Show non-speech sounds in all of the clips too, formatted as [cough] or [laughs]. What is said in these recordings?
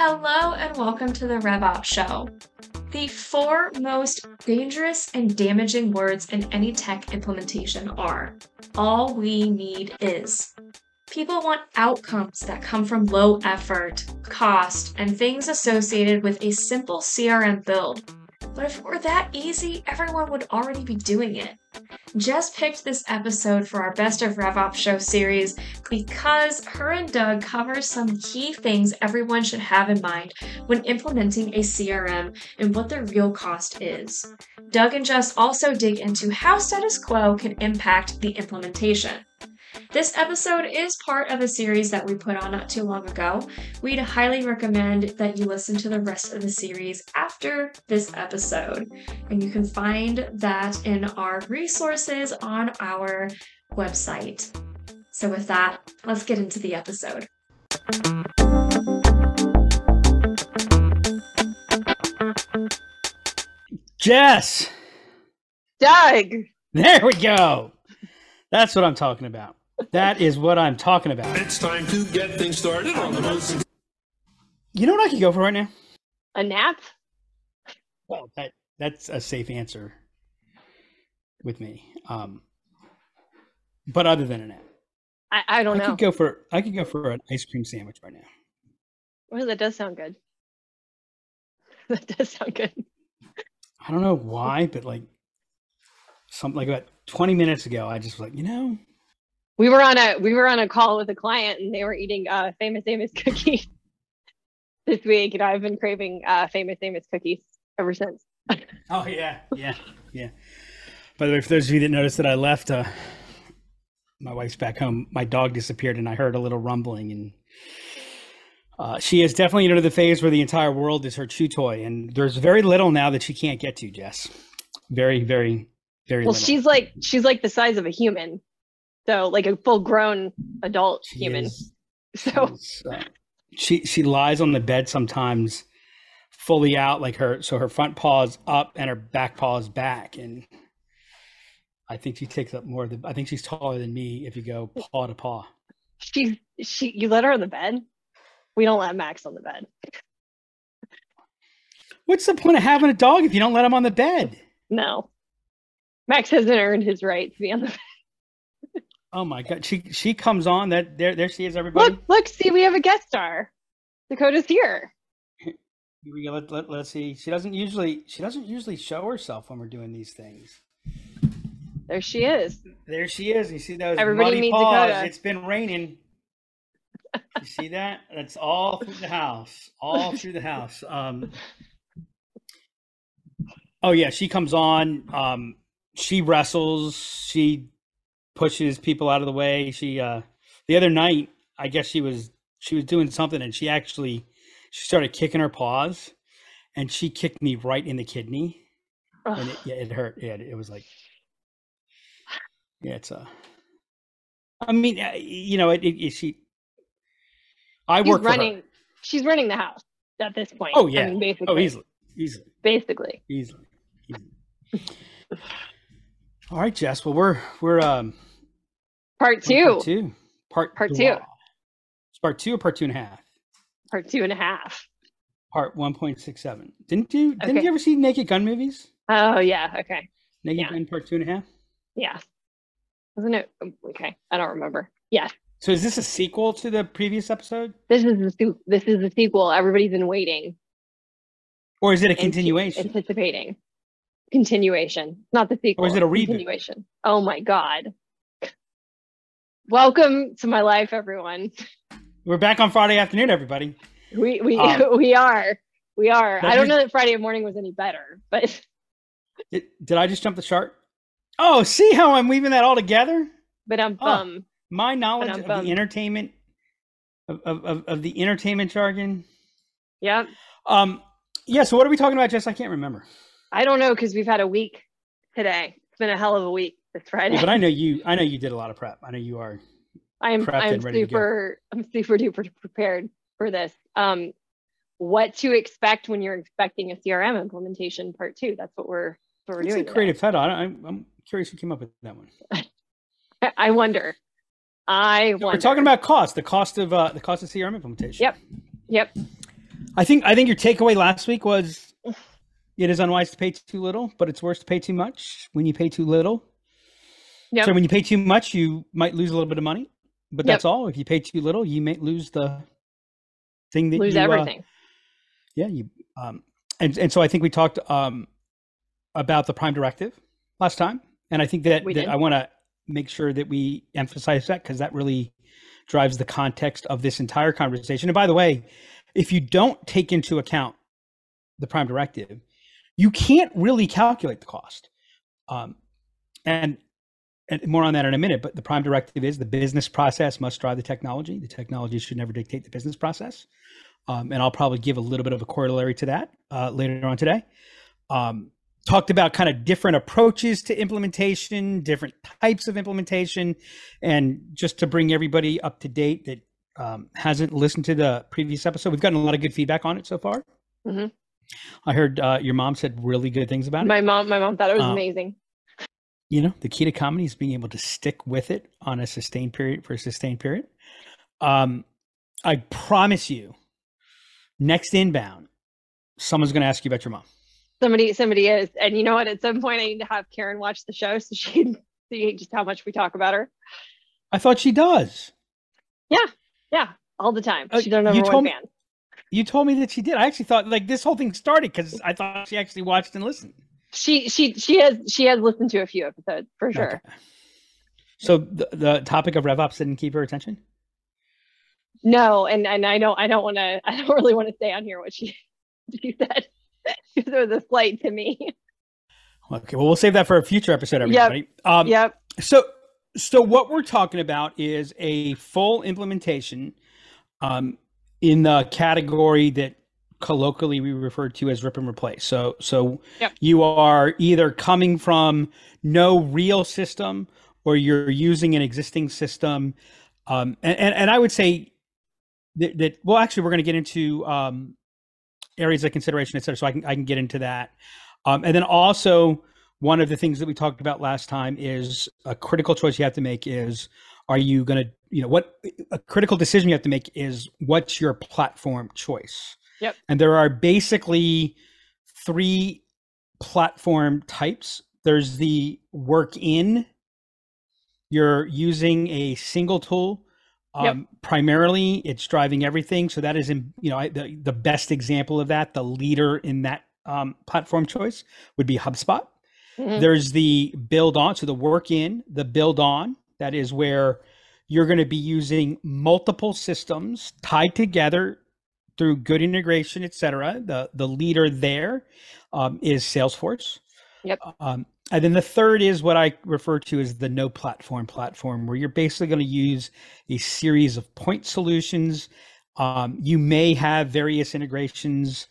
Hello and welcome to the RevOps Show. The four most dangerous and damaging words in any tech implementation are all we need is. People want outcomes that come from low effort, cost, and things associated with a simple CRM build. But if it were that easy, everyone would already be doing it. Jess picked this episode for our Best of RevOps show series because her and Doug cover some key things everyone should have in mind when implementing a CRM and what the real cost is. Doug and Jess also dig into how status quo can impact the implementation. This episode is part of a series that we put on not too long ago. We'd highly recommend that you listen to the rest of the series after this episode. And you can find that in our resources on our website. So, with that, let's get into the episode. Jess! Doug! There we go. That's what I'm talking about. That is what I'm talking about. It's time to get things started on the most. You know what I could go for right now? A nap? Well, that that's a safe answer with me. Um, but other than a nap, I, I don't I know. could go for I could go for an ice cream sandwich right now. Well, that does sound good. [laughs] that does sound good. I don't know why, but like something like about 20 minutes ago, I just was like, you know, We were on a we were on a call with a client and they were eating uh famous Amos [laughs] cookies this week. And I've been craving uh famous Amos cookies ever since. [laughs] Oh yeah, yeah, yeah. By the way, for those of you that noticed that I left, uh, my wife's back home. My dog disappeared, and I heard a little rumbling. And uh, she is definitely into the phase where the entire world is her chew toy, and there's very little now that she can't get to. Jess, very, very, very. Well, little. she's like she's like the size of a human. So like a full grown adult She human. is- [laughs] So she's, uh, she she lies on the bed sometimes, fully out, like her so her front paw's up and her back paw's back, and I think she takes up more of the. I think she's taller than me if you go paw to paw. she's she you let her on the bed? We don't let Max on the bed. What's the point of having a dog if you don't let him on the bed? No. Max hasn't earned his right to be on the bed. Oh my god, she she comes on that there there she is everybody. Look, look, see, we have a guest star. Dakota's here. Here we go. Let, let, let's see. She doesn't usually she doesn't usually show herself when we're doing these things. There she is. There she is. You see those Everybody muddy paws. Dakota. It's been raining. You see [laughs] that? That's all through the house. All through the house. Um Oh yeah, she comes on. Um she wrestles, she pushes people out of the way. She uh the other night, I guess she was she was doing something and she actually she started kicking her paws and she kicked me right in the kidney and it, yeah, it hurt. Yeah, it was like, yeah, it's a. I mean, uh, you know, it, it, it- she. I She's work running. She's running the house at this point. Oh yeah. I mean, basically. Oh, easily, easily, Basically. easily, easily. All right, Jess. Well, we're we're um Part two. part two, part Part two. It's part two or part two and a half. Part two and a half. Part one point six seven. Didn't you didn't Okay. you ever see Naked Gun movies? Oh yeah. Okay. Naked Yeah. Gun part two and a half. Yeah. Wasn't it? Um, okay. I don't remember. Yes. So is this a sequel to the previous episode, This is the this is the sequel. Everybody's been waiting. or is it a continuation? Anticipating. Continuation. Not the sequel. Or is it a reboot? Continuation. Oh my god. Welcome to my life, everyone. We're back on Friday afternoon, everybody. We we Um, [laughs] we are. We are. I don't know that Friday morning was any better, but [laughs] Did, did I just jump the shark? Oh, see how I'm weaving that all together? but I'm Oh. bum. My knowledge of the entertainment of, of, of the entertainment jargon. Yeah. Um, yeah. So what are we talking about, Jess? I can't remember. I don't know because we've had a week today. It's been a hell of a week this Friday. Yeah, but I know you. I know [laughs] you did a lot of prep. I know you are. I am I'm and ready super I'm super duper prepared for this. Um, what to expect when you're expecting a CRM implementation part two? That's what we're what we're It's doing. a creative title. I'm, I'm curious who came up with that one. [laughs] I- wonder. I wonder. we're talking about cost. The cost of uh, the cost of CRM implementation. Yep. Yep. I think I think your takeaway last week was it is unwise to pay too little, but it's worse to pay too much. When you pay too little, Yep. so when you pay too much, you might lose a little bit of money, but Yep. that's all. If you pay too little, you may lose the thing that Lose you, uh, everything. yeah, you um, and and so I think we talked um about the prime directive last time, and I think that, We that did. I want to make sure that we emphasize that because that really drives the context of this entire conversation. And by the way, if you don't take into account the prime directive, you can't really calculate the cost. Um, and and more on that in a minute. But the prime directive is the business process must drive the technology. The technology should never dictate the business process. Um, and I'll probably give a little bit of a corollary to that uh, later on today. Um, talked about kind of different approaches to implementation, different types of implementation, and just to bring everybody up to date that um, hasn't listened to the previous episode, we've gotten a lot of good feedback on it so far. Mhm. I heard uh, your mom said really good things about it. My mom, my mom thought it was Um, amazing. You know the key to comedy is being able to stick with it on a sustained period for a sustained period um i promise you next inbound someone's going to ask you about your mom Somebody, somebody is, and you know what? At some point, I need to have Karen watch the show so she can [laughs] see just how much we talk about her. i thought she does Yeah, Yeah. all the time. Uh, She's our number one me- fan. you told me that she did i actually thought like this whole thing started because i thought she actually watched and listened She, she, she has, she has listened to a few episodes for sure. Okay. so the, the topic of revops didn't keep her attention No, and and I don't, I don't want to, [laughs] I don't really want to say on here what she, [laughs] she said. [laughs] Because it was a slight to me. okay well we'll save that for a future episode Yep. everybody um yep. So, so what we're talking about is a full implementation um, in the category that colloquially we refer to as rip and replace. So, so Yep. you are either coming from no real system or you're using an existing system. Um, and, and, and I would say that, that well, actually, we're going to get into um, areas of consideration, et cetera. So I can, I can get into that. Um, and then also, one of the things that we talked about last time is a critical choice you have to make is are you going to you know what a critical decision you have to make is what's your platform choice Yep. and there are basically three platform types there's the work in you're using a single tool um, Yep. primarily it's driving everything so that is in you know I, the, the best example of that the leader in that um, platform choice would be hubspot Mhm. there's the build on, so the work in, the build on, that is where you're going to be using multiple systems tied together through good integration, et cetera. The, the leader there um, is Salesforce. Yep. Um, and then the third is what I refer to as the no platform platform, where you're basically going to use a series of point solutions. Um, you may have various integrations,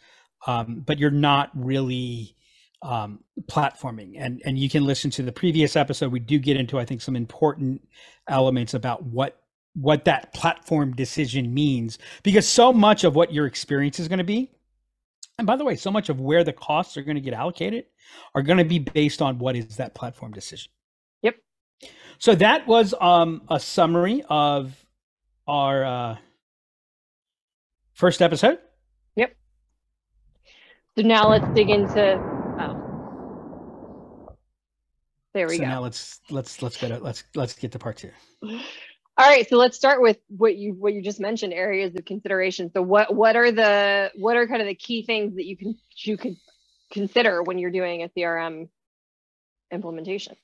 um, but you're not really um, platforming. And and you can listen to the previous episode. We do get into I think some important elements about what what that platform decision means because so much of what your experience is going to be and by the way so much of where the costs are going to get allocated are going to be based on what is that platform decision Yep. so that was um a summary of our uh first episode Yep. So now let's dig into. Oh, there we go. so go. now let's let's let's get let's let's get to part two [laughs] All right, so let's start with what you what you just mentioned areas of consideration. So what what are the what are kind of the key things that you can you could consider when you're doing a CRM implementation?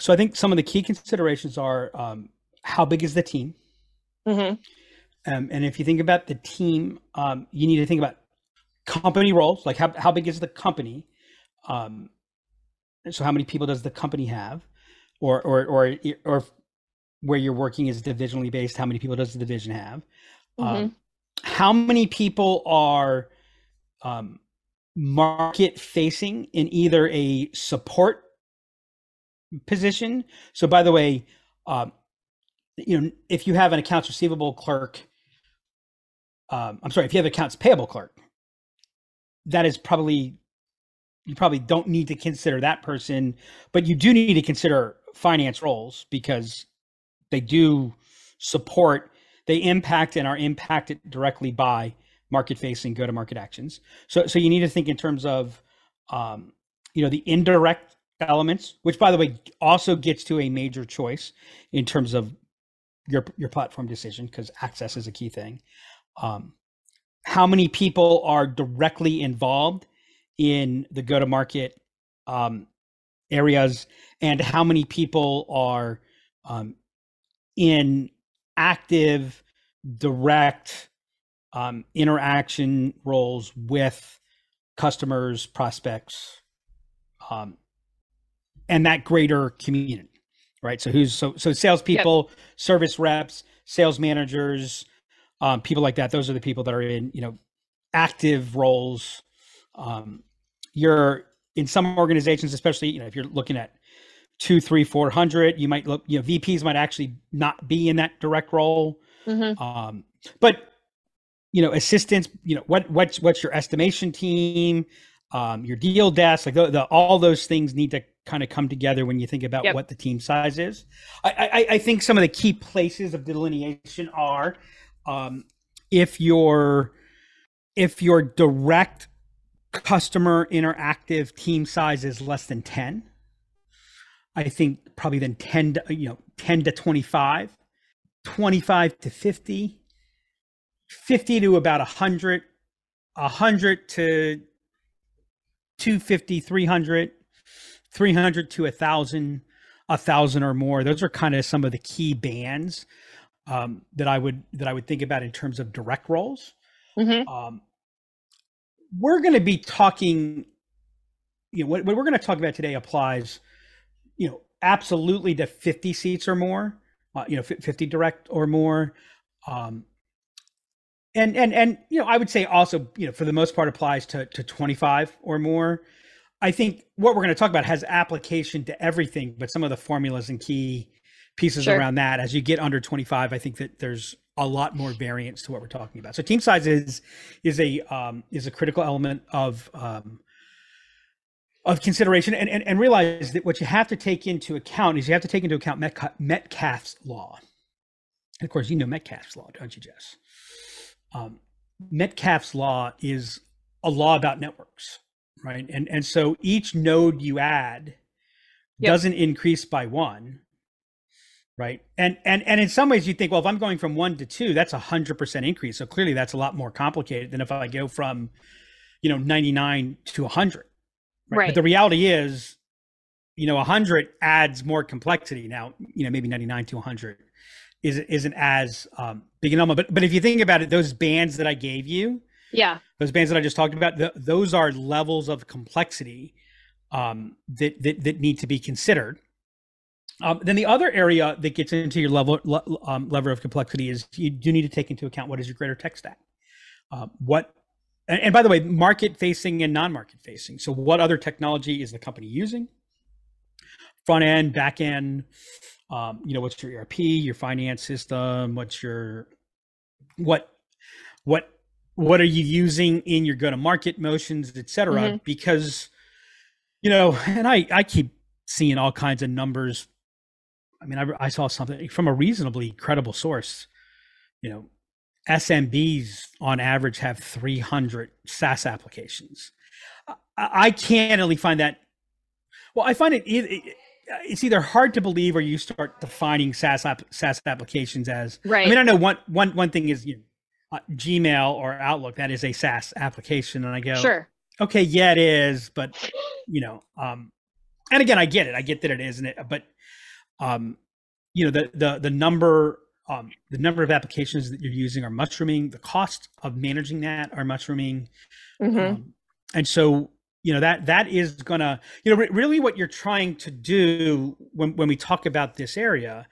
so i think some of the key considerations are um, how big is the team Mm-hmm. Um, and if you think about the team, um, you need to think about company roles, like how, how big is the company? Um, so how many people does the company have? Or, or, or, or where you're working is divisionally based, how many people does the division have? Um, how many people are um, market facing in either a support position? So by the way, um, you know, if you have an accounts receivable clerk, um, I'm sorry, if you have an accounts payable clerk, that is probably you probably don't need to consider that person, but you do need to consider finance roles because they do support, they impact and are impacted directly by market facing go to market actions. So so you need to think in terms of um, you know the indirect elements, which by the way also gets to a major choice in terms of your your platform decision because access is a key thing. Um, how many people are directly involved in the go to market um, areas, and how many people are um, in active, direct um, interaction roles with customers, prospects, um, and that greater community, right? So who's so so salespeople, yep. service reps, sales managers, um, people like that. Those are the people that are in you know active roles. Um, you're in some organizations, especially you know if you're looking at two, three, four hundred, you might look. You know VPs might actually not be in that direct role. Mm-hmm. Um, but you know assistants. You know what what's what's your estimation team? Um, your deal desk, like the, the, all those things need to kind of come together when you think about yep. what the team size is. I, I, I think some of the key places of delineation are um, if your if your direct customer interactive team size is less than 10 i think probably then 10 to you know 10 to 25 25 to 50 50 to about 100 100 to 250 300 300 to 1000 a thousand or more those are kind of some of the key bands um, that I would that I would think about in terms of direct roles. Mm-hmm. Um, we're going to be talking. You know, what, what we're going to talk about today applies, you know, absolutely to 50 seats or more. Uh, you know, 50 direct or more. Um, and and and you know, I would say also, you know, for the most part, applies to to 25 or more. I think what we're going to talk about has application to everything, but some of the formulas and key pieces sure. around that. As you get under 25, I think that there's a lot more variance to what we're talking about. So team size is is a um, is a critical element of um, of consideration, and, and and realize that what you have to take into account is you have to take into account Metcalfe's law. And of course, you know Metcalfe's law, don't you, Jess? Um, Metcalfe's law is a law about networks, right? And and so each node you add yep. doesn't increase by one right and and and in some ways you think well if i'm going from one to two that's a hundred percent increase so clearly that's a lot more complicated than if i go from you know 99 to 100 right, right. but the reality is you know 100 adds more complexity now you know maybe 99 to 100 is, isn't as um, big a number but but if you think about it those bands that i gave you yeah those bands that i just talked about the, those are levels of complexity um, that, that that need to be considered um, then the other area that gets into your level um, level of complexity is you do need to take into account what is your greater tech stack. Uh, what and, and, by the way, market facing and non-market facing. So what other technology is the company using? Front end, back end. Um, you know, what's your ERP, your finance system? What's your what what what are you using in your go-to-market motions, et cetera? Mm-hmm. Because you know, and I I keep seeing all kinds of numbers I mean, I, I saw something from a reasonably credible source. You know, SMBs on average have 300 SaaS applications. I, I can't really find that. Well, I find it, it, it's either hard to believe or you start defining SaaS app, SaaS applications as right. I mean, I know one one one thing is you know, uh, Gmail or Outlook that is a SaaS application, and I go, sure, okay, yeah, it is, but you know, um, and again, I get it, I get that it isn't it, but um, you know the the the number um, the number of applications that you're using are mushrooming. The cost of managing that are mushrooming, mm-hmm. um, and so you know that that is gonna you know re- really what you're trying to do when when we talk about this area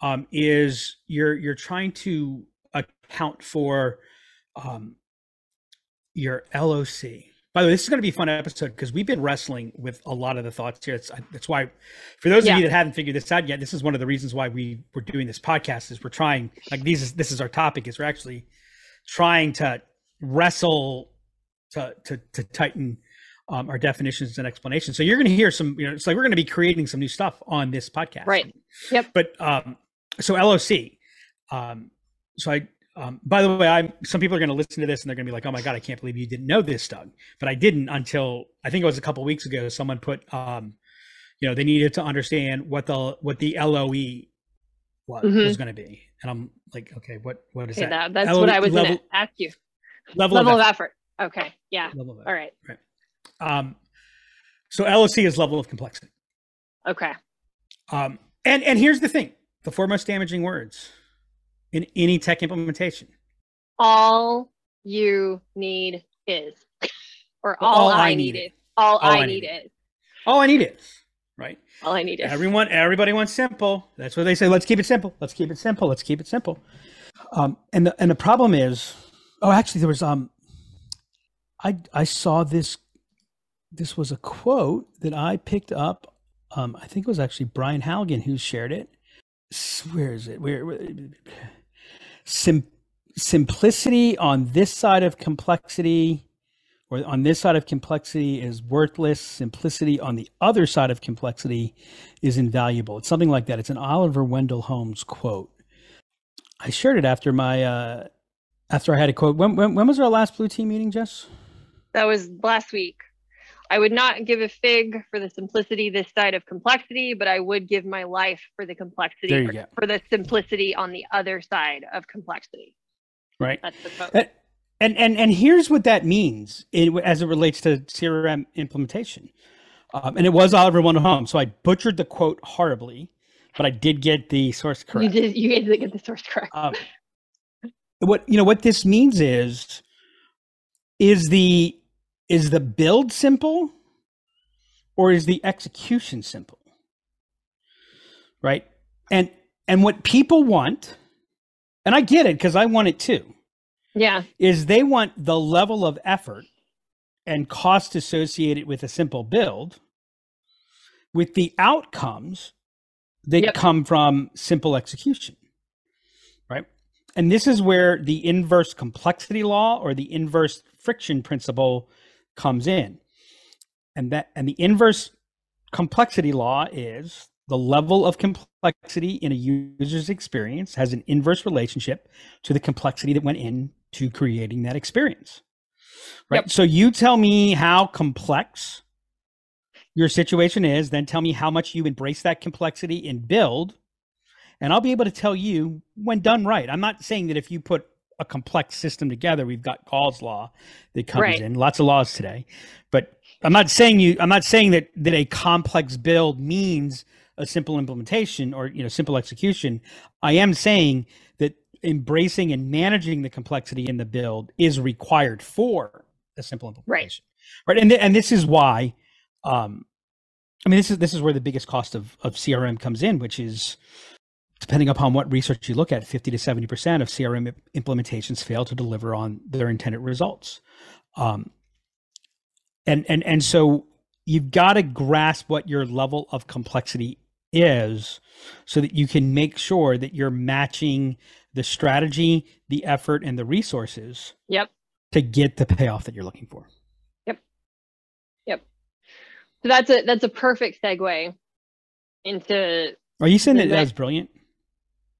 um, is you're you're trying to account for um, your LOC by the way, this is going to be a fun episode because we've been wrestling with a lot of the thoughts here. It's, that's why, for those yeah. of you that haven't figured this out yet, this is one of the reasons why we were doing this podcast. Is we're trying like these is this is our topic. Is we're actually trying to wrestle to to to tighten um, our definitions and explanations. So you're going to hear some. You know, it's like we're going to be creating some new stuff on this podcast. Right. Yep. But um, so LOC. Um, so I Um, by the way, I'm some people are going to listen to this and they're going to be like, "Oh my god, I can't believe you didn't know this, Doug." But I didn't until I think it was a couple weeks ago. Someone put, um, you know, they needed to understand what the what the LOE was, Mhm. was going to be, and I'm like, okay, what what is Okay, that? that, that's LOE what I was going to ask you. level, Level of of effort. effort. Okay. Yeah. Level of effort. All right. Um, so LOC is level of complexity. Okay. Um, and and here's the thing: the four most damaging words in any tech implementation. All you need is, or all, All I, I need is. All, All I, I need need is. All I need is right. All I need is. Everyone, everybody wants simple. That's what they say. Let's keep it simple. Let's keep it simple. Let's keep it simple. Um, and the and the problem is, oh, actually, there was um, I I saw this. This was a quote that I picked up. Um, I think it was actually Brian Halligan who shared it. Where is it? Where? where sim, simplicity on this side of complexity or on this side of complexity is worthless. Simplicity on the other side of complexity is invaluable. It's something like that. It's an Oliver Wendell Holmes quote. I shared it after my uh, after I had a quote. When, when when was our last blue team meeting, Jess? That was last week. I would not give a fig for the simplicity this side of complexity, but I would give my life for the complexity There you for, go. for the simplicity on the other side of complexity. Right. That's the quote. And and and here's what that means in, as it relates to CRM implementation. Um, and it was Oliver Wendell Holmes, so I butchered the quote horribly, but I did get the source correct. You did. You did get the source correct. um, what you know what this means is is the is the build simple or is the execution simple right and and what people want and i get it because i want it too yeah. is they want the level of effort and cost associated with a simple build with the outcomes that Yep. come from simple execution right and this is where the inverse complexity law or the inverse friction principle comes in and that and the inverse complexity law is the level of complexity in a user's experience has an inverse relationship to the complexity that went into creating that experience. Right. Yep. So you tell me how complex your situation is, then tell me how much you embrace that complexity in build, and I'll be able to tell you when done right. I'm not saying that if you put a complex system together, we've got Gall's law that comes Right. in, lots of laws today. But I'm not saying you I'm not saying that that a complex build means a simple implementation or you know simple execution. I am saying that embracing and managing the complexity in the build is required for a simple implementation. Right. And th- and this is why um I mean this is this is where the biggest cost of of CRM comes in, which is depending upon what research you look at, 50 to 70% of CRM implementations fail to deliver on their intended results. Um, and, and, and so you've got to grasp what your level of complexity is so that you can make sure that you're matching the strategy, the effort, and the resources Yep. to get the payoff that you're looking for. Yep. Yep. So that's a that's a perfect segue into Are you saying that that's brilliant?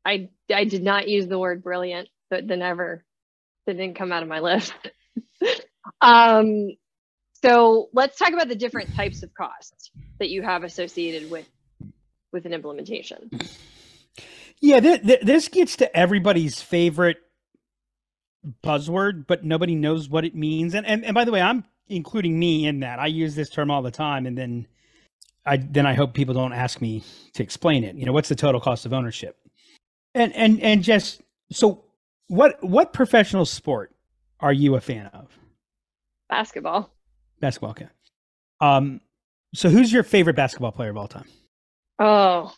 I I did not use the word brilliant, but the never that didn't come out of my list. [laughs] um so let's talk about the different types of costs that you have associated with with an implementation. Yeah, th- th- this gets to everybody's favorite buzzword, but nobody knows what it means. And, and and by the way, I'm including me in that. I use this term all the time, and then I then I hope people don't ask me to explain it. You know, what's the total cost of ownership? And and and just so what what professional sport are you a fan of? Basketball. Basketball, okay. Um, so who's your favorite basketball player of all time? Oh.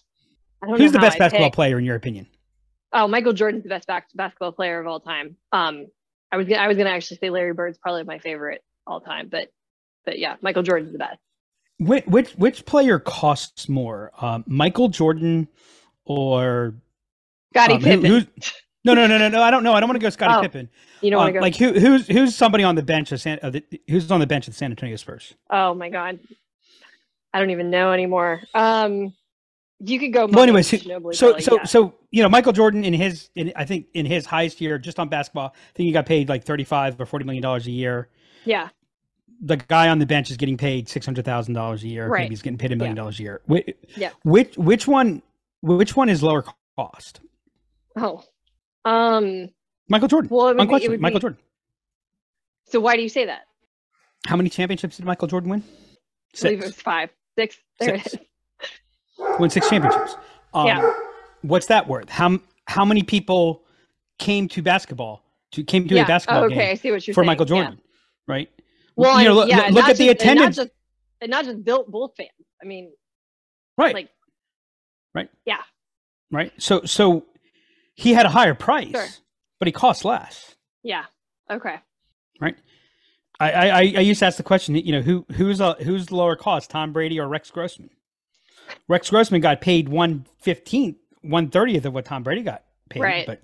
I don't Who's the best I basketball pick. player in your opinion? Oh, Michael Jordan's the best bas- basketball player of all time. Um I was gonna I was gonna actually say Larry Bird's probably my favorite all time, but but yeah, Michael Jordan's the best. Which which, which player costs more, um, Michael Jordan or Scottie um, Pippen. who's- [laughs] no, no, no, no, no. I don't know. I don't want to go Scottie Oh, Pippen. you don't want Um, to go Like who who's who's somebody on the bench of San, of the, who's on the bench of the San Antonio Spurs? Oh my god. I don't even know anymore. Um You could go. Well, anyways, Ginobili, so probably, so yeah. so you know Michael Jordan in his in, I think in his highest year just on basketball, I think he got paid like thirty five or forty million dollars a year. yeah, The guy on the bench is getting paid six hundred thousand dollars a year. Right. Maybe he's getting paid a million Yeah. dollars a year. Which, Yeah. Which which one which one is lower cost? Oh, um, Michael Jordan. well, it would be, it would Michael be, Jordan. So why do you say that? How many championships did Michael Jordan win? I believe it was five, six. There Six. it is. Won six championships. [laughs] Um, Yeah. What's that worth? How how many people came to basketball to came to yeah. a basketball oh, okay, game I see what you're for saying. Michael yeah. Jordan? Right. Well, you know, and- look, yeah, look and at the just- and attendance. not just, and not just built Bulls fans. I mean, right. like, right. yeah. Right. So so he had a higher price, Sure. but he cost less. yeah, okay, Right. I, I I used to ask the question, you know, who who's a who's the lower cost, Tom Brady or Rex Grossman? Rex Grossman got paid one fifteenth, one thirtieth of what Tom Brady got paid, Right. but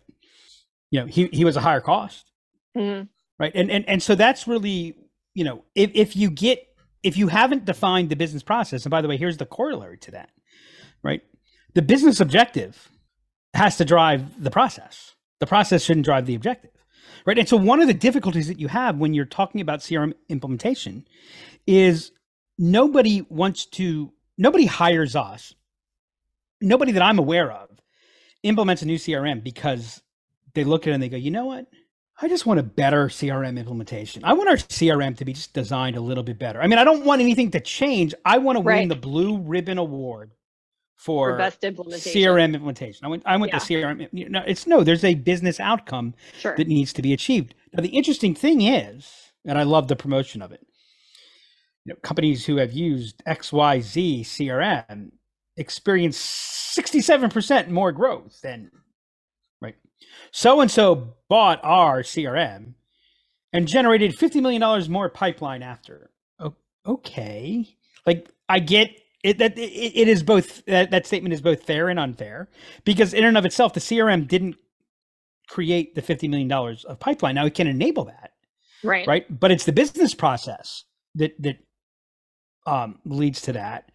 you know, he he was a higher cost. Mhm. right and and and so that's really you know if if you get if you haven't defined the business process and by the way here's the corollary to that right the business objective has to drive the process the process shouldn't drive the objective right and so one of the difficulties that you have when you're talking about crm implementation is nobody wants to nobody hires us nobody that i'm aware of implements a new crm because they look at it and they go you know what I just want a better CRM implementation. I want our CRM to be just designed a little bit better. I mean, I don't want anything to change. I want to Right. win the blue ribbon award for, For best implementation. CRM implementation. I went I want Yeah. the CRM. you know, it's no, there's a business outcome Sure. that needs to be achieved. Now, the interesting thing is, and I love the promotion of it. You know, companies who have used XYZ CRM experience 67% more growth than right. So and so bought our CRM and generated $50 million more pipeline after. Okay. Like I get it that it, it is both that, that statement is both fair and unfair because in and of itself the CRM didn't create the $50 million of pipeline. Now it can enable that right. right but it's the business process that that um leads to that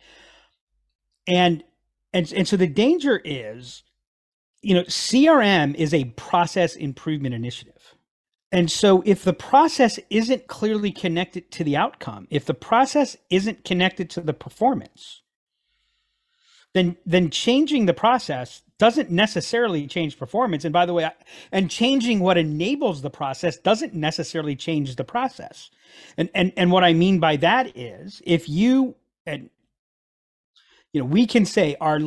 and and and so the danger is you know crm is a process improvement initiative and so if the process isn't clearly connected to the outcome if the process isn't connected to the performance then then changing the process doesn't necessarily change performance. And by the way and changing what enables the process doesn't necessarily change the process. And and and what i mean by that is if you and you know we can say our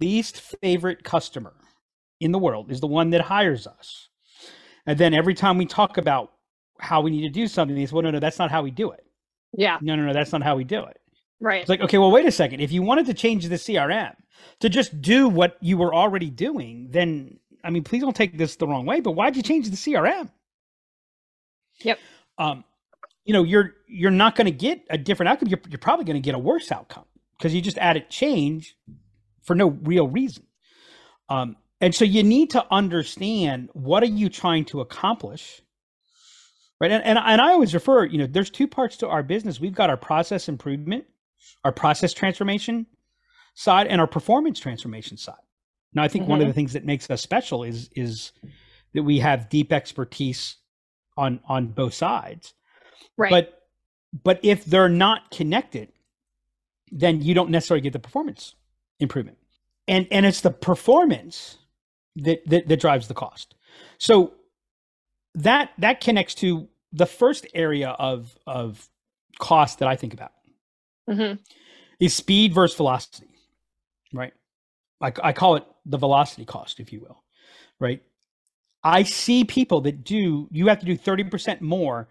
least favorite customer in the world is the one that hires us and then every time we talk about how we need to do something they say well no no that's not how we do it Yeah. no no no that's not how we do it Right. it's like, okay, well, wait a second. If you wanted to change the CRM to just do what you were already doing, then I mean, please don't take this the wrong way, but why'd you change the CRM? Yep. Um, you know, you're you're not going to get a different outcome. You're you're probably going to get a worse outcome because you just added change for no real reason. Um, and so you need to understand what are you trying to accomplish right? And, and, and i always refer you know there's two parts to our business. We've got our process improvement our process transformation side and our performance transformation side. Now i think one of the mm-hmm. things that makes us special is is that we have deep expertise on on both sides. Right. but but if they're not connected then you don't necessarily get the performance improvement. And and it's the performance that that, that drives the cost so that that connects to the first area of of cost that i think about Mhm. is speed versus velocity right I, I call it the velocity cost if you will right i see people that do you have to do 30% more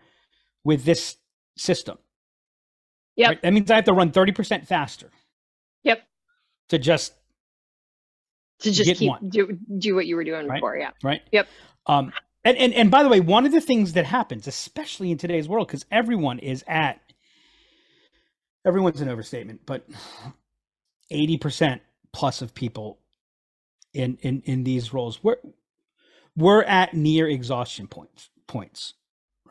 with this system Yep. right? that means i have to run 30% faster Yep. to just To just keep one. do do what you were doing Right. before. Yeah. right Yep. um and, and and by the way one of the things that happens especially in today's world because everyone is at everyone's an overstatement but 80% plus of people in in in these roles we're we're at near exhaustion points points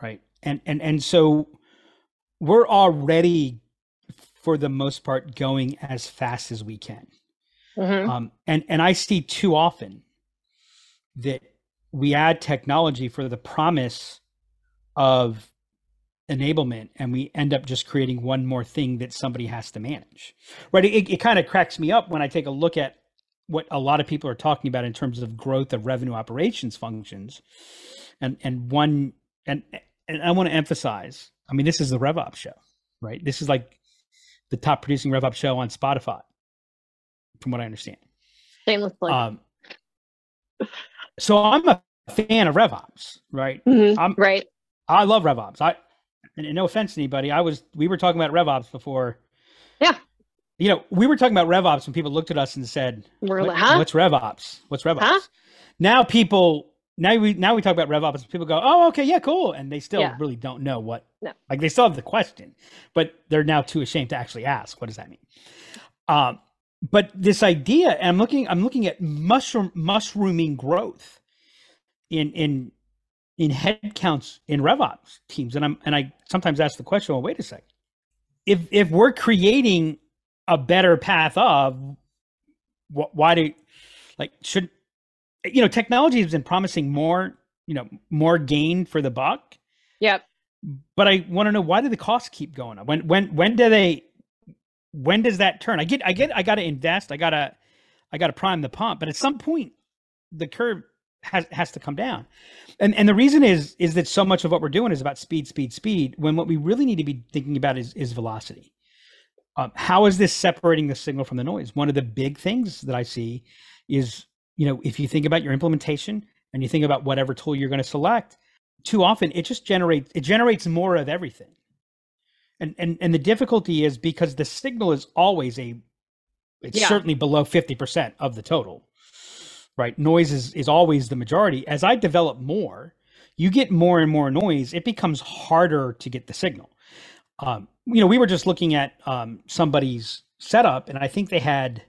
right and and and so we're already for the most part going as fast as we can Mhm. Um, and and I see too often that we add technology for the promise of enablement, and we end up just creating one more thing that somebody has to manage. Right? It, it kind of cracks me up when I take a look at what a lot of people are talking about in terms of growth of revenue operations functions, and and one and and I want to emphasize. I mean, this is the RevOps show, right? This is like the top producing RevOps show on Spotify, from what I understand. Shameless plug. Um, so I'm a fan of RevOps, right? Mhm. I'm, right. I love RevOps. I, and no offense to anybody, I was we were talking about RevOps before. Yeah. You know, we were talking about RevOps when people looked at us and said, We're "What- like, huh? "What's RevOps? What's RevOps?" Huh? Now people, now we now we talk about RevOps, and people go, "Oh, okay, yeah, cool," and they still Yeah. really don't know what. No. Like they still have the question, but they're now too ashamed to actually ask. What does that mean? Um, but this idea, and I'm looking, I'm looking at mushroom mushrooming growth in in in headcounts in RevOps teams, and I'm and I sometimes ask the question, well, wait a second, if if we're creating a better path of, wh- why do, like, should you know, technology has been promising more, you know, more gain for the buck, Yep. but I want to know why do the costs keep going up? When when when do they when does that turn? I get I get I got to invest, I got to I got to prime the pump, but at some point the curve has has to come down. And and the reason is is that so much of what we're doing is about speed speed speed when what we really need to be thinking about is is velocity. Um, how is this separating the signal from the noise? One of the big things that I see is, you know, if you think about your implementation and you think about whatever tool you're going to select, too often it just generates it generates more of everything and and and the difficulty is because the signal is always a it's Yeah. certainly below 50% of the total right? Noise is is always the majority. As i develop more you get more and more noise it becomes harder to get the signal. Um, you know we were just looking at um, somebody's setup and i think they had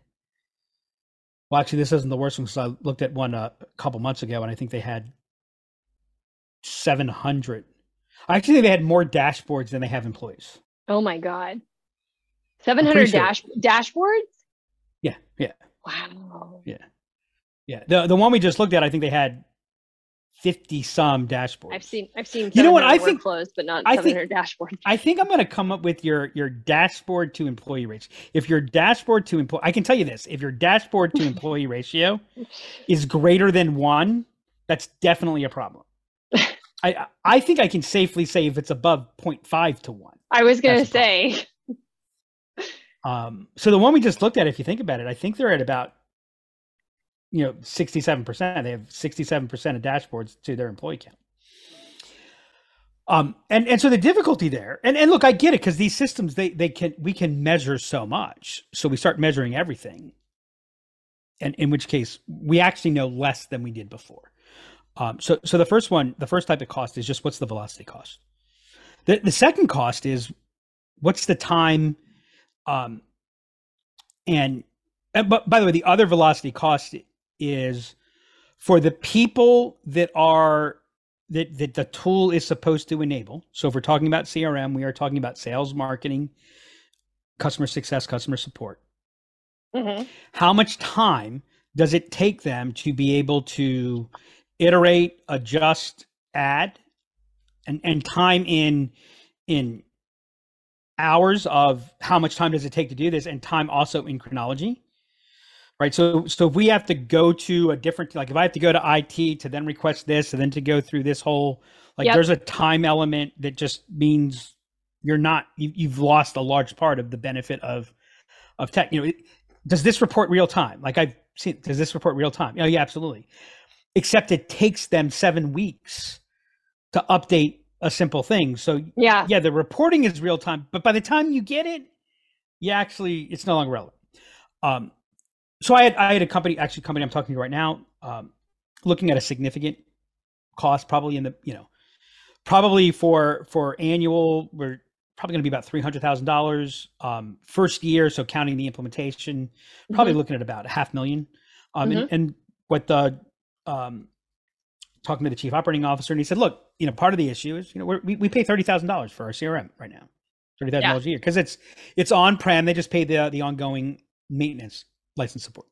well actually this isn't the worst one because i looked at one uh, a couple months ago and i think they had 700 actually they had more dashboards than they have employees Oh my god. 700 sure. dash dashboards? yeah yeah Wow. yeah yeah. the the one we just looked at i think they had 50 some dashboards I've seen I've seen You know what, 700 I think- workflows, but not I think- 700 dashboards. I think I'm going to come up with your your dashboard to employee ratio. If your dashboard to employee, I can tell you this: if your dashboard to [laughs] employee ratio [laughs] is greater than one, that's definitely a problem. I I think I can safely say if it's above 0.5 to one. I was a problem. say. [laughs] Um, so the one we just looked at, if you think about it, I think they're at about you know 67 percent. They have 67 percent of dashboards to their employee count. Um, and and so the difficulty there, and and look, I get it because these systems they they can we can measure so much, so we start measuring everything. And in which case, we actually know less than we did before. Um, so so the first one, the first type of cost is just what's the velocity cost. The the second cost is what's the time, um, and, and but by the way, the other velocity cost is for the people that are that that the tool is supposed to enable. So if we're talking about CRM, we are talking about sales, marketing, customer success, customer support. Mhm. How much time does it take them to be able to iterate, adjust, add, and and time in in hours of how much time does it take to do this, and time also in chronology right? So so if we have to go to a different like if i have to go to it to then request this and then to go through this whole like Yep. there's a time element that just means you're not you, you've lost a large part of the benefit of of tech. You know it, does this report real time? Like i've seen does this report real time? Oh yeah absolutely except it takes them seven weeks to update a simple thing so Yeah. yeah, the reporting is real time, but by the time you get it, you actually it's no longer relevant. Um, so I had I had a company, actually, company I'm talking to right now, um, looking at a significant cost, probably in the you know, probably for for annual, we're probably going to be about three hundred thousand dollars. Um, first year, so counting the implementation, probably looking at about a half million. Um, and, and what the um, talking to the chief operating officer, and he said, "Look, you know, part of the issue is, you know, we're, we we pay thirty thousand dollars for our CRM right now, thirty thousand dollars a year, because it's it's on prem. They just pay the the ongoing maintenance license support.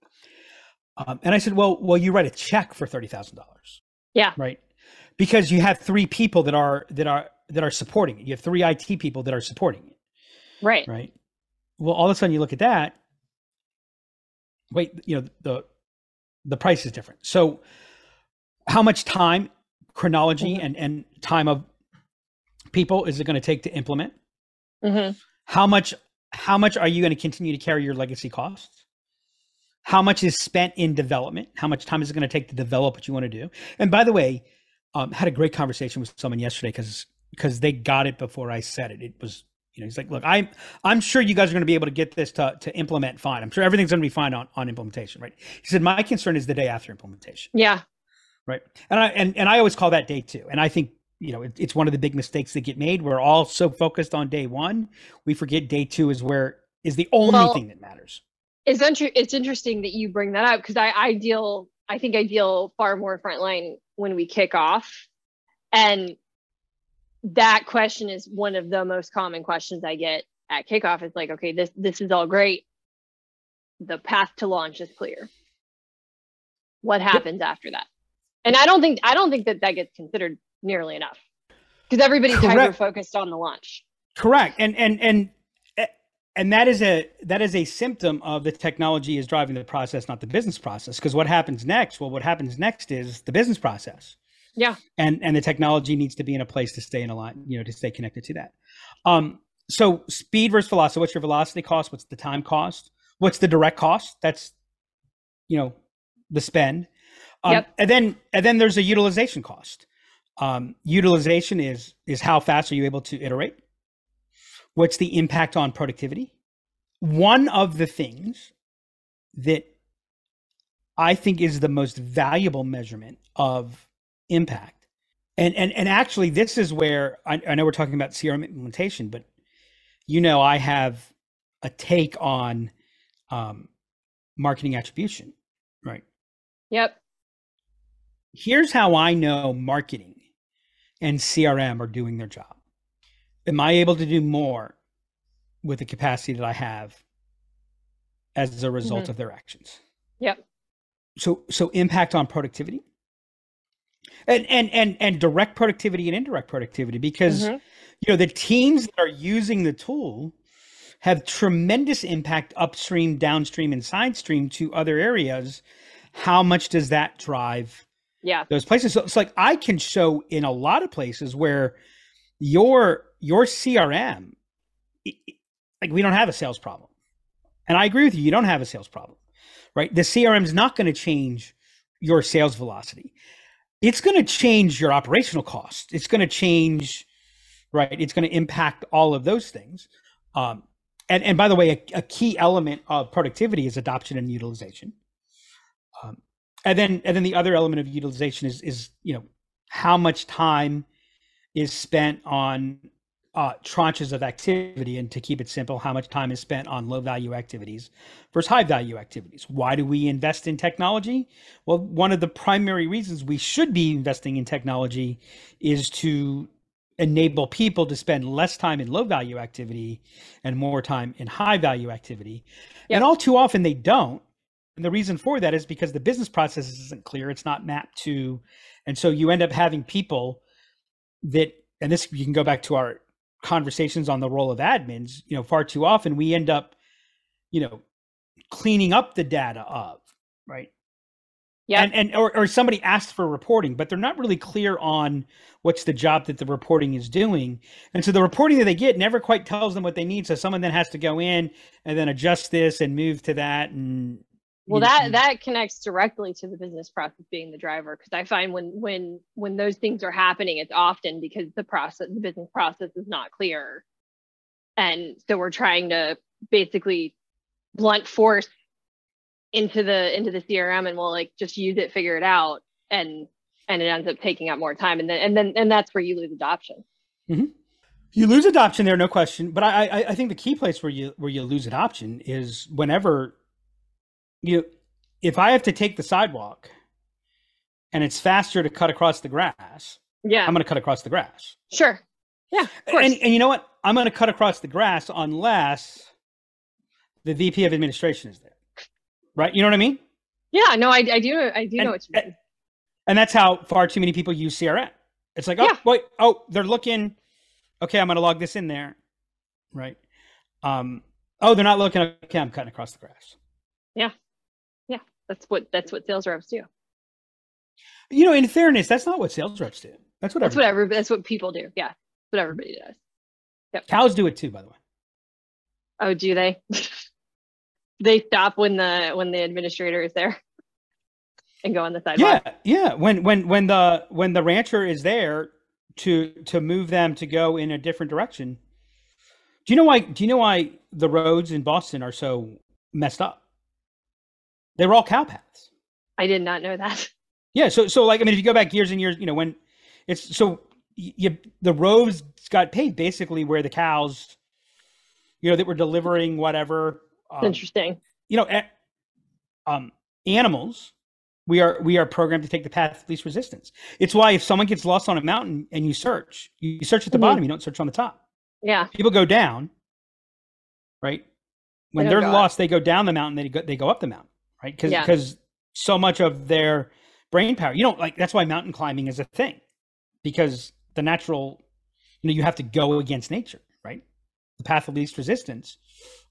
Um, and I said, well, well, you write a check for thirty thousand dollars. Yeah. Right. Because you have three people that are that are that are supporting it. You have three IT people that are supporting it. Right. Right. Well, all of a sudden you look at that. Wait, you know the the price is different. So, how much time, chronology, Mhm. and and time of people is it going to take to implement? hmm how much how much are you going to continue to carry your legacy costs how much is spent in development how much time is it going to take to develop what you want to do and by the way um, had a great conversation with someone yesterday because because they got it before i said it it was you know he's like look i'm i'm sure you guys are going to be able to get this to, to implement fine. I'm sure everything's going to be fine on, on implementation right? He said my concern is the day after implementation. Yeah. right? And i and, and i always call that day two. And i think you know it, it's one of the big mistakes that get made. We're all so focused on day one we forget day two is where is the only Well, thing that matters. It's inter- it's interesting that you bring that up because I, I deal I think I deal far more frontline when we kick off. And that question is one of the most common questions I get at kickoff. It's like, okay, this this is all great. The path to launch is clear. What happens after that? And I don't think I don't think that that gets considered nearly enough because everybody's hyper focused on the launch. correct and and and and that is a that is a symptom of the technology is driving the process not the business process because what happens next well what happens next is the business process Yeah. and and the technology needs to be in a place to stay in a line you know to stay connected to that. Um so speed versus velocity what's your velocity cost? What's the time cost? What's the direct cost? That's you know the spend. Um, Yep. and then and then there's a utilization cost. Um, utilization is is how fast are you able to iterate? What's the impact on productivity? One of the things that i think is the most valuable measurement of impact and and and actually this is where i, I know we're talking about crm implementation but you know i have a take on um, marketing attribution right Yep. here's how I know marketing and CRM are doing their job. Am I able to do more with the capacity that I have as a result Mhm. of their actions? Yep. So so impact on productivity. And and and and direct productivity and indirect productivity because Mhm. you know the teams that are using the tool have tremendous impact upstream, downstream and side stream to other areas. How much does that drive Yeah. those places. So it's like I can show in a lot of places where your your CRM, like we don't have a sales problem, and I agree with you. You don't have a sales problem, right? The CRM is not going to change your sales velocity. It's going to change your operational cost. It's going to change, right? It's going to impact all of those things. Um, and and by the way, a, a key element of productivity is adoption and utilization. Um, and then and then the other element of utilization is is you know how much time is spent on uh, tranches of activity and to keep it simple how much time is spent on low value activities versus high value activities why do we invest in technology well one of the primary reasons we should be investing in technology is to enable people to spend less time in low value activity and more time in high value activity Yep. and all too often they don't and the reason for that is because the business process isn't clear. It's not mapped to, and so you end up having people that, and this you can go back to our conversations on the role of admins. You know, far too often we end up, you know, cleaning up the data of right. Yeah. And and or, or somebody asked for reporting, but they're not really clear on what's the job that the reporting is doing. And so the reporting that they get never quite tells them what they need. So someone then has to go in and then adjust this and move to that and well that that connects directly to the business process being the driver because i find when when when those things are happening it's often because the process the business process is not clear. And so we're trying to basically blunt force into the into the crm and we'll like just use it figure it out and and it ends up taking up more time. And then and then and that's where you lose adoption. Mm-hmm. You lose adoption there, no question. But I, I, I think the key place where you where you lose adoption is whenever you, if I have to take the sidewalk, and it's faster to cut across the grass, yeah I'm going to cut across the grass. sure yeah of course And and you know what? I'm going to cut across the grass unless the VP of administration is there, right? You know what I mean? Yeah, no, I, I do I do know what you mean. And that's how far too many people use CRM. It's like, oh, Yeah. wait, oh, they're looking. Okay, I'm going to log this in there. Right. Um, oh, they're not looking. Okay, I'm cutting across the grass. That's what that's what sales reps do. You know, in fairness, that's not what sales reps do. That's what That's what everybody- every that's what people do. Yeah. That's what everybody does. Yep. cows do it too, by the way. Oh, do they? [laughs] they stop when the when the administrator is there [laughs] and go on the sidewalk. Yeah, yeah. When when when the when the rancher is there to to move them to go in a different direction. Do you know why? Do you know why the roads in Boston are so messed up? They were all cow paths. I did not know that. [laughs] Yeah. So so like I mean, if you go back years and years, you know when it's so you the roads got paid basically where the cows, you know, that were delivering whatever. Um, interesting. you know, a- um, animals, we are we are programmed to take the path of least resistance. It's why if someone gets lost on a mountain and you search, you search at the Mhm. bottom, you don't search on the top. Yeah. People go down, right? When they're go up. lost, they go down the mountain. They go they go up the mountain, right? Because Yeah. because so much of their brain power, you know, like that's why mountain climbing is a thing, because the natural, you know, you have to go against nature, right? The path of least resistance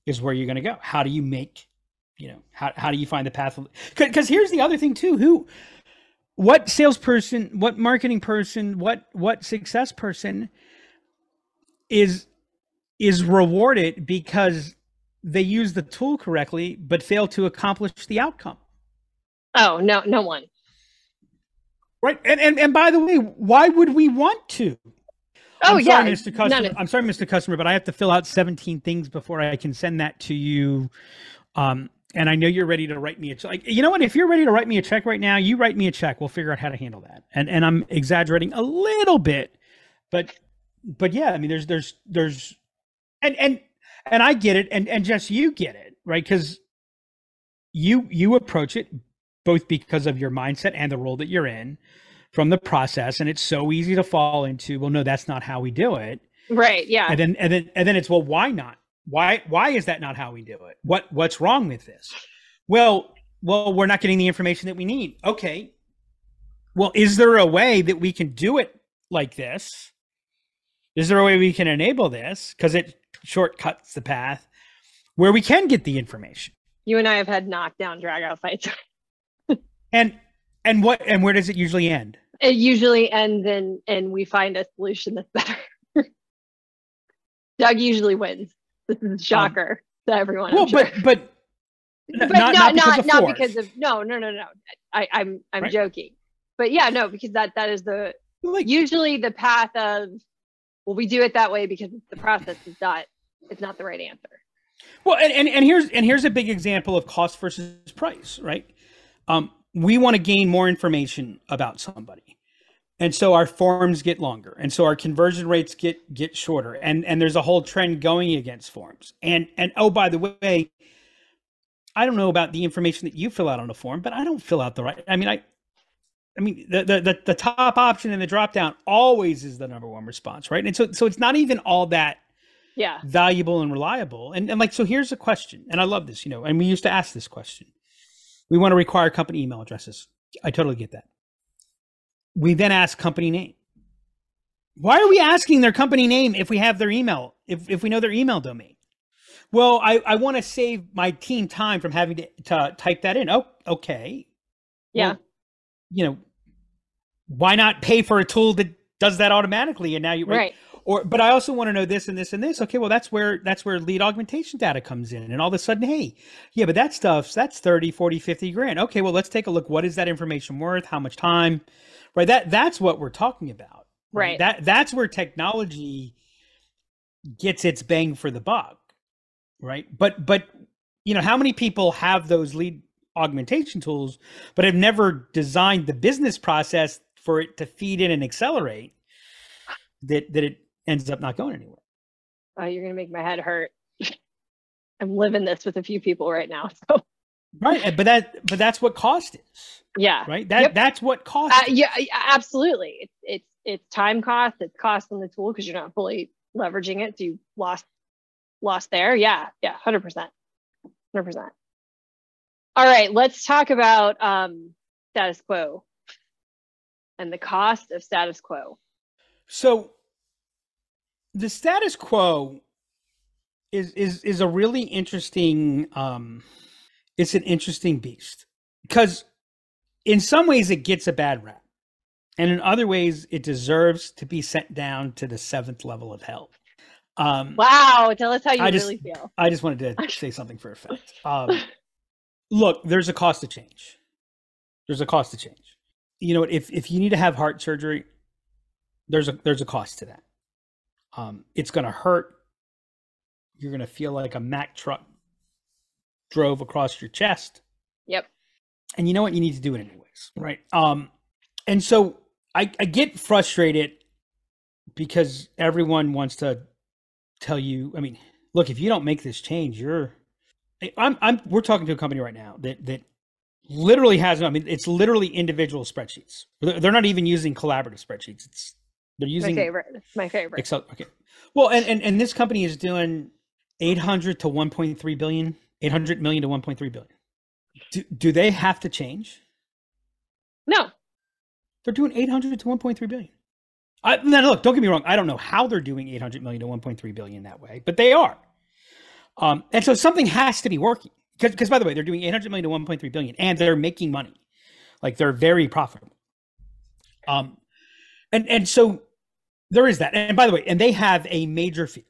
is where you're going to go. How do you make, you know, how how do you find the path? Because here's the other thing too. Who, what salesperson, what marketing person, what what success person is is rewarded because they use the tool correctly but fail to accomplish the outcome. Oh no, no one. Right. And and, and by the way, why would we want to? Oh I'm yeah, sorry, Mr. Customer. I'm sorry, Mr. Customer, but I have to fill out 17 things before I can send that to you. Um, and I know you're ready to write me a check. You know what? If you're ready to write me a check right now, you write me a check. We'll figure out how to handle that. And and I'm exaggerating a little bit, but but yeah, I mean, there's there's there's and and and I get it, and and Jess, you get it, right? Because you you approach it both because of your mindset and the role that you're in from the process and it's so easy to fall into well no that's not how we do it. Right. Yeah. and then and then and then it's well why not? Why why is that not how we do it? What what's wrong with this? Well well we're not getting the information that we need. Okay. Well is there a way that we can do it like this? Is there a way we can enable this? Because it shortcuts the path where we can get the information You and I have had knockdown drag out fights. [laughs] and and what and where does it usually end It usually ends in and we find a solution that's better. [laughs] Doug usually wins. This is a shocker to everyone. Well sure. but [laughs] but but not- not not not because not, of force. because of no no no no. I, I'm I'm Right. joking. But yeah, no, because that that is the like usually the path of well, we do it that way because the process is not it's not the right answer. Well, and, and, and here's and here's a big example of cost versus price, right? Um, we want to gain more information about somebody, and so our forms get longer, and so our conversion rates get get shorter, and and there's a whole trend going against forms. And and oh, by the way, I don't know about the information that you fill out on a form, but I don't fill out the right. I mean, I. I mean, the, the the top option in the drop down always is the number one response, right? And so so it's not even all that Yeah. valuable and reliable. And, and like, so here's a question, and I love this, you know, and we used to ask this question. We want to require company email addresses. I totally get that. We then ask company name. Why are we asking their company name if we have their email, if, if we know their email domain? Well, I, I want to save my team time from having to, to type that in. Oh, okay. Yeah. Well, you know, why not pay for a tool that does that automatically? And now you Right. or but i also want to know this and this and this. Okay well that's where that's where lead augmentation data comes in. And all of a sudden hey yeah but that stuff's that's 30 40 50 grand. Okay well let's take a look. What is that information worth? How much time? Right that that's what we're talking about. Right. that that's where technology gets its bang for the buck right? But but you know how many people have those lead augmentation tools but have never designed the business process for it to feed in and accelerate that that it ends up not going anywhere. Oh, you're gonna make my head hurt. [laughs] I'm living this with a few people right now. [laughs] So Right. But that but that's what cost is. yeah. Right. That Yep. that's what cost Uh, yeah, absolutely. It's it's it's time cost. It's cost on the tool because you're not fully leveraging it. So you lost lost there. Yeah, yeah, hundred percent, hundred percent. All right, let's talk about um, status quo and the cost of status quo. So the status quo is is is a really interesting um it's an interesting beast. Because in some ways it gets a bad rap and in other ways it deserves to be sent down to the seventh level of hell. Um Wow, tell us how you I just- really feel. i just wanted to [laughs] say something for effect um look there's a cost to change. There's a cost to change you know if if you need to have heart surgery there's a there's a cost to that. Um it's going to hurt. You're going to feel like a mack truck drove across your chest. Yep. and you know what? You need to do it anyways right? Um and so i i get frustrated because everyone wants to tell you i mean look if you don't make this change you're i'm i'm we're talking to a company right now that that literally has no, i mean it's literally individual spreadsheets they're not even using collaborative spreadsheets it's they're using My favorite. It's my favorite. Excel. Okay. Well, and, and and this company is doing 800 to 1.3 billion, 800 million to 1.3 billion. Do, do they have to change? No. They're doing 800 to 1.3 billion. I, now, look, don't get me wrong. I don't know how they're doing 800 million to 1.3 billion that way, but they are. Um, and so something has to be working. Because, by the way, they're doing 800 million to 1.3 billion and they're making money. Like they're very profitable. Um, and, and so there is that. And by the way, and they have a major fear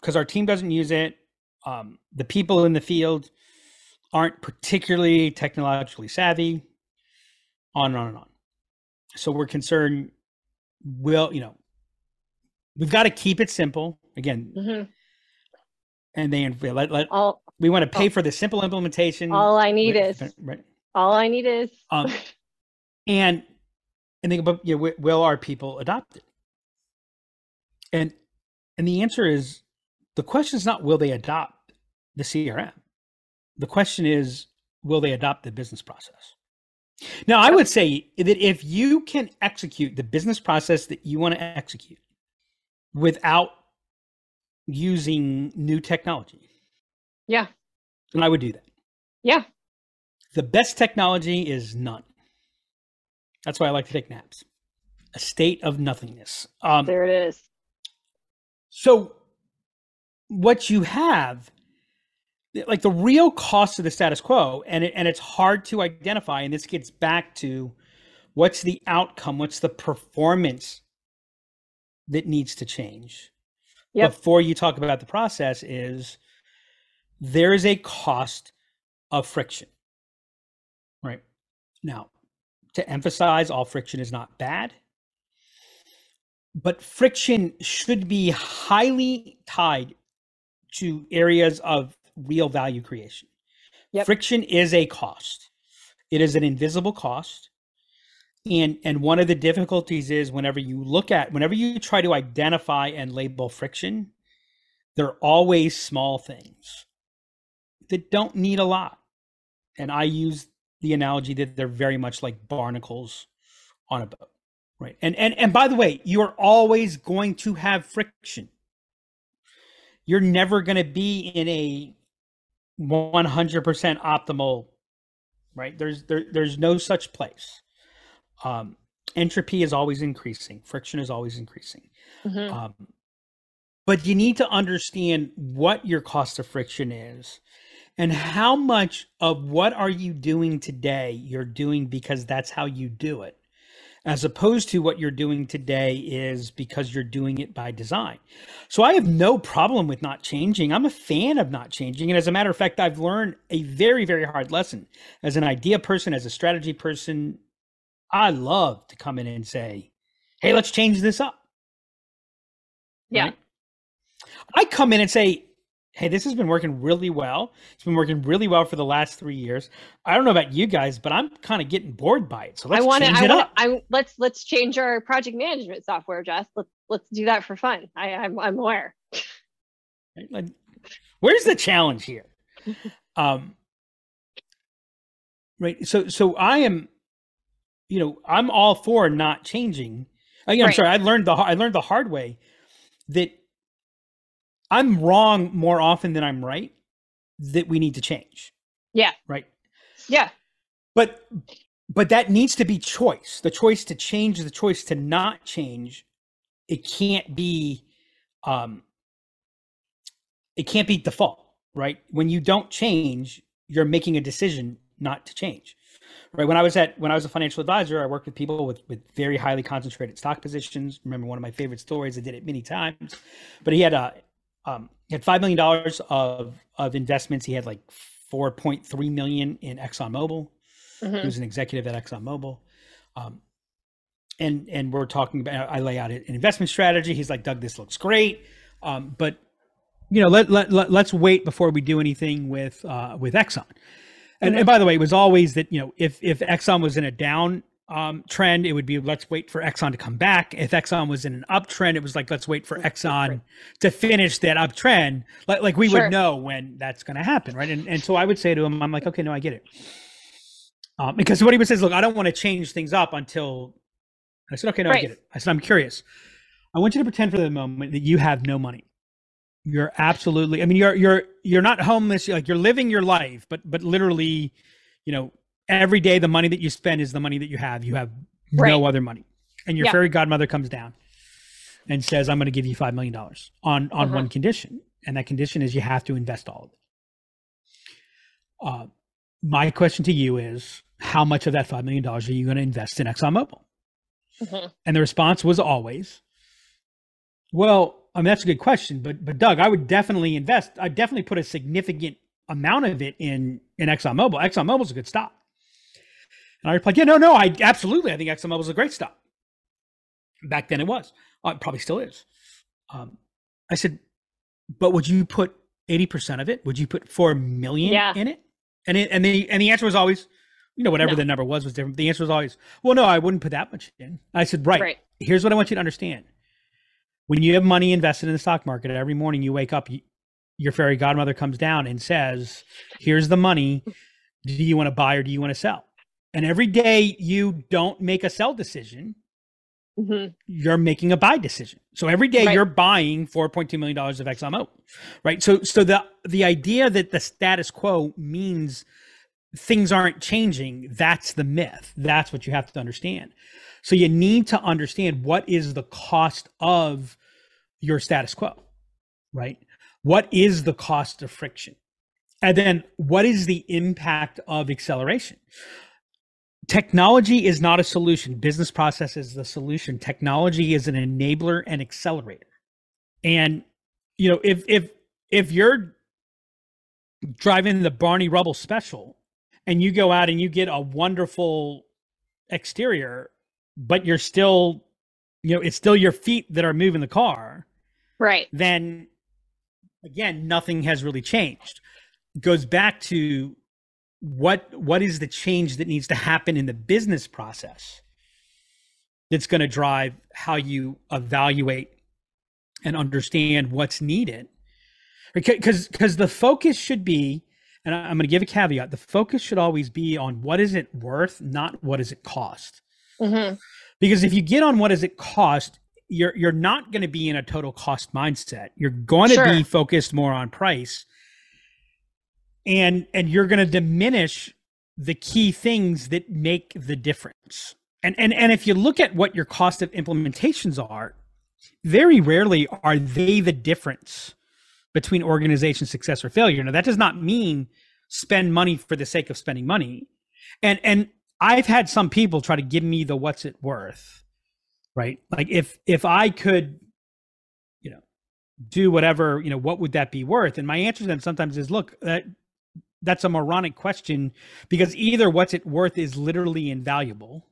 because our team doesn't use it. Um, the people in the field aren't particularly technologically savvy, on and on and on. So we're concerned, will, you know, we've got to keep it simple again. hmm And they, let, let, All we want to pay for the simple implementation. all I need right, is right. all I need is Um, and and think about you know, will our people adopt it? And and the answer is the question is not will they adopt the CRM. The question is will they adopt the business process. Now, I would say that if you can execute the business process that you want to execute without using new technology, yeah. And I would do that. Yeah. The best technology is none. That's why I like to take naps. A state of nothingness. Um, There it is. so, what you have, like the real cost of the status quo, and it, and it's hard to identify. And this gets back to what's the outcome, what's the performance that needs to change Yep. before you talk about the process. Is there is a cost of friction, right? Now, to emphasize, all friction is not bad but friction should be highly tied to areas of real value creation. Yep. Friction is a cost. It is an invisible cost. And and one of the difficulties is whenever you look at whenever you try to identify and label friction, they're always small things that don't need a lot. And I use the analogy that they're very much like barnacles on a boat. Right. And and and by the way, you are always going to have friction. You're never going to be in a 100% optimal right? There's there there's no such place. Um entropy is always increasing, friction is always increasing. Mhm. Um but you need to understand what your cost of friction is and how much of what are you doing today you're doing because that's how you do it as opposed to what you're doing today is because you're doing it by design. So I have no problem with not changing. I'm a fan of not changing. And as a matter of fact, I've learned a very, very hard lesson as an idea person, as a strategy person. I love to come in and say, hey, let's change this up. Yeah. right? I come in and say, hey, this has been working really well. It's been working really well for the last three years. I don't know about you guys, but I'm kind of getting bored by it. So let's I want to. change I it want. up. I let's let's change our project management software, Jess. Let's let's do that for fun. I, I'm I'm aware. Like, where's the challenge here? [laughs] Um, right. So, so I am, you know, I'm all for not changing. I'm Right. sorry. I learned the I learned the hard way that I'm wrong more often than I'm right. That we need to change. Yeah. Right. Yeah. But but that needs to be choice. The choice to change, the choice to not change. It can't be um it can't be default, right? When you don't change, you're making a decision not to change. Right. When I was at when I was a financial advisor, I worked with people with with very highly concentrated stock positions. Remember one of my favorite stories, I did it many times. But he had a um, he had five million dollars of of investments. He had like four point three million in ExxonMobil. Mhm. He was an executive at ExxonMobil. Um, and and we're talking about I lay out an investment strategy. He's like, Doug, this looks great. Um, but you know, let, let, let let's wait before we do anything with uh with Exxon. And, and by the way, it was always that, you know, if if Exxon was in a down um, trend, it would be let's wait for Exxon to come back. If Exxon was in an uptrend, it was like let's wait for Exxon to finish that uptrend. Like like we Sure. would know when that's going to happen, right? And and so I would say to him, I'm like, okay, no, I get it. Um, because what he would say is, look, I don't want to change things up until. I said, okay, no, I get it. I said, I'm curious. I want you to pretend for the moment that you have no money. You're absolutely. I mean, you're you're you're not homeless. Like you're living your life, but but literally, you know, every day the money that you spend is the money that you have. You have no other money, and your Yeah. fairy godmother comes down and says, "I'm going to give you five million dollars on on Uh-huh. one condition, and that condition is you have to invest all of it." Uh, my question to you is, how much of that five million dollars are you going to invest in ExxonMobil? Mhm. And the response was always, well, I mean, that's a good question, but, but Doug, I would definitely invest. I definitely put a significant amount of it in, in ExxonMobil. ExxonMobil's a good stock. And I replied, yeah, no, no, I absolutely. I think ExxonMobil's a great stock. Back then it was, uh, it probably still is. Um, I said, but would you put 80% of it? Would you put 4 million Yeah. in it? And it, and the, and the answer was always, you know, whatever No. the number was, was different. The answer was always, well, no, I wouldn't put that much in. I said, right, Right. here's what I want you to understand. When you have money invested in the stock market, every morning you wake up, you, your fairy godmother comes down and says, here's the money. Do you want to buy or do you want to sell? And every day you don't make a sell decision, Mhm. you're making a buy decision. So every day Right. you're buying 4.2 million dollars of XMO. Right? So so the the idea that the status quo means things aren't changing, that's the myth. That's what you have to understand. So you need to understand what is the cost of your status quo, right? What is the cost of friction? And then what is the impact of acceleration? Technology is not a solution. Business process is the solution. Technology is an enabler and accelerator. And you know, if if if you're driving the Barney Rubble special and you go out and you get a wonderful exterior, but you're still, you know, it's still your feet that are moving the car, Right. then again, nothing has really changed. Goes back to what what is the change that needs to happen in the business process that's going to drive how you evaluate and understand what's needed? Because because the focus should be and i'm going to give a caveat the focus should always be on what is it worth not what does it cost. Hmm because if you get on what does it cost you're you're not going to be in a total cost mindset. You're going to Sure. be focused more on price and and you're going to diminish the key things that make the difference. And and and if you look at what your cost of implementations are very rarely are they the difference between organization success or failure. Now that does not mean spend money for the sake of spending money. And and i've had some people try to give me the what's it worth right? Like if if i could you know do whatever you know what would that be worth? And my answer to them sometimes is look that that's a moronic question because either what's it worth is literally invaluable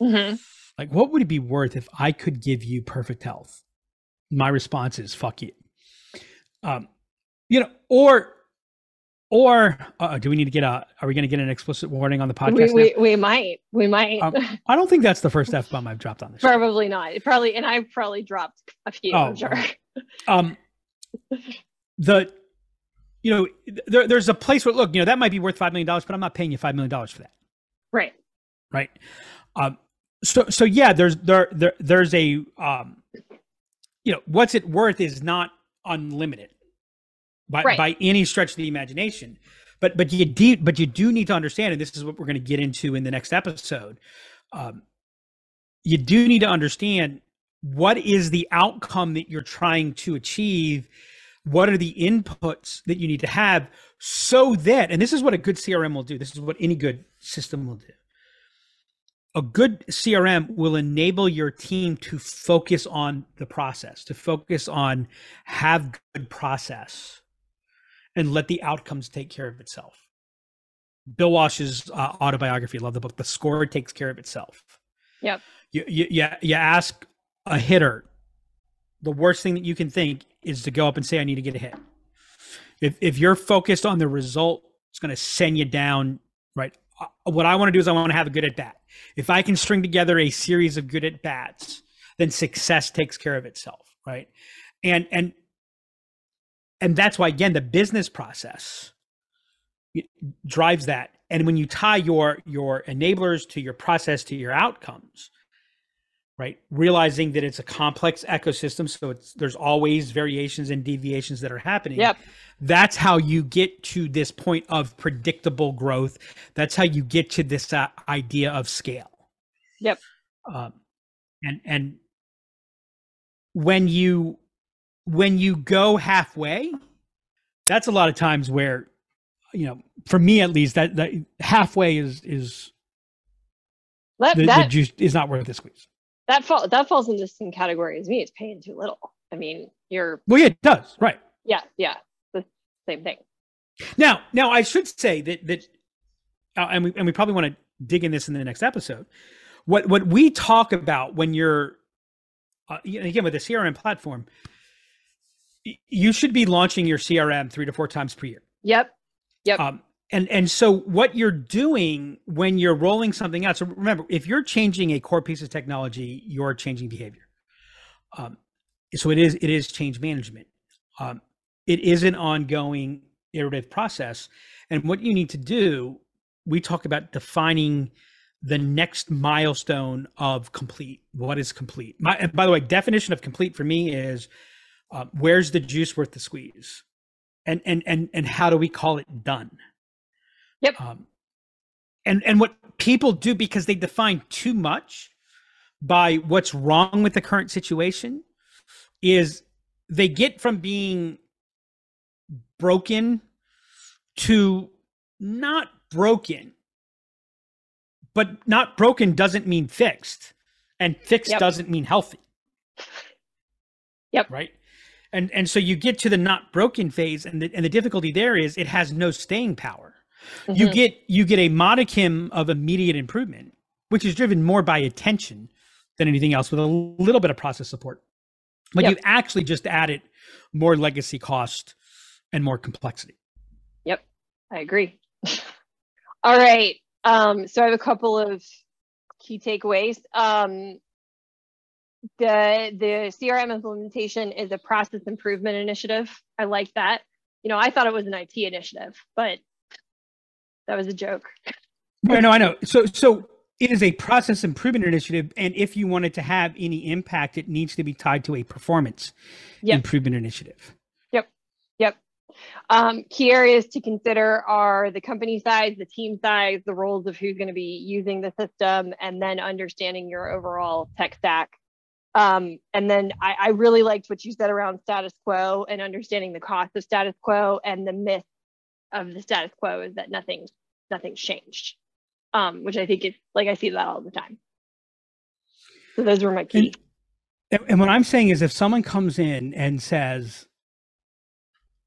hmm like what would it be worth if i could give you perfect health my response is fuck you um you know or or uh, do we need to get a are we going to get an explicit warning on the podcast We, we, we might. We might. Um, i don't think that's the first f-bomb i've dropped on this show. probably not. Probably, and I've probably dropped a few. Oh, I'm sure. um [laughs] the you know there, there's a place where look you know that might be worth five million dollars but i'm not paying you five million dollars for that Right. right um so so yeah there's there, there there's a um you know what's it worth is not unlimited by Right. by any stretch of the imagination but but you do but you do need to understand, and this is what we're going to get into in the next episode. Um, you do need to understand what is the outcome that you're trying to achieve what are the inputs that you need to have so that and this is what a good crm will do. This is what any good system will do. A good crm will enable your team to focus on the process to focus on have good process and let the outcomes take care of itself. Bill walsh's uh, autobiography love the book the score takes care of itself. Yep. you, you, you, you ask a hitter the worst thing that you can think is to go up and say, I need to get a hit. If, if you're focused on the result, it's going to send you down, right? Uh, What I want to do is I want to have a good at bat. If I can string together a series of good at bats, then success takes care of itself, right? And, and, and that's why, again, the business process drives that. And when you tie your, your enablers to your process to your outcomes, right? Realizing that it's a complex ecosystem so it's there's always variations and deviations that are happening. Yep. that's how you get to this point of predictable growth. That's how you get to this uh, idea of scale. Yep. um, and and when you when you go halfway that's a lot of times where you know for me at least that, that halfway is is That the, the juice is not worth the squeeze that fall that falls into the same category as me. It's paying too little. I mean, you're well yeah it does right yeah, yeah, the same thing. Now, now I should say that that, uh, and we and we probably want to dig in this in the next episode. What what we talk about when you're, uh, again with the CRM platform, you should be launching your CRM three to four times per year. Yep. Yep. Um, and and so what you're doing when you're rolling something out. So remember, if you're changing a core piece of technology, you're changing behavior. Um, so it is it is change management. Um, it is an ongoing iterative process, and what you need to do, we talk about defining the next milestone of complete. What is complete? My, by the way, definition of complete for me is uh, where's the juice worth the squeeze, and and and and how do we call it done? Yep. Um, and and what people do because they define too much by what's wrong with the current situation is they get from being broken to not broken but not broken doesn't mean fixed and fixed Yep. doesn't mean healthy Yep. right and and so you get to the not broken phase and the, and the difficulty there is it has no staying power you Mhm. get you get a modicum of immediate improvement which is driven more by attention than anything else with a little bit of process support but Yep. you've actually just added more legacy cost and more complexity Yep, I agree. [laughs] All right. Um, so I have a couple of key takeaways. Um, the the CRM implementation is a process improvement initiative. I like that. You know, I thought it was an IT initiative, but that was a joke. no no i know so so it is a process improvement initiative and if you want it to have any impact it needs to be tied to a performance Yep. improvement initiative Yep. Um, key areas to consider are the company size, the team size, the roles of who's going to be using the system, and then understanding your overall tech stack. Um, and then I, I really liked what you said around status quo and understanding the cost of status quo and the myth of the status quo is that nothing's nothing's changed. Um, which I think is like I see that all the time. So those were my key. And, and what I'm saying is, if someone comes in and says,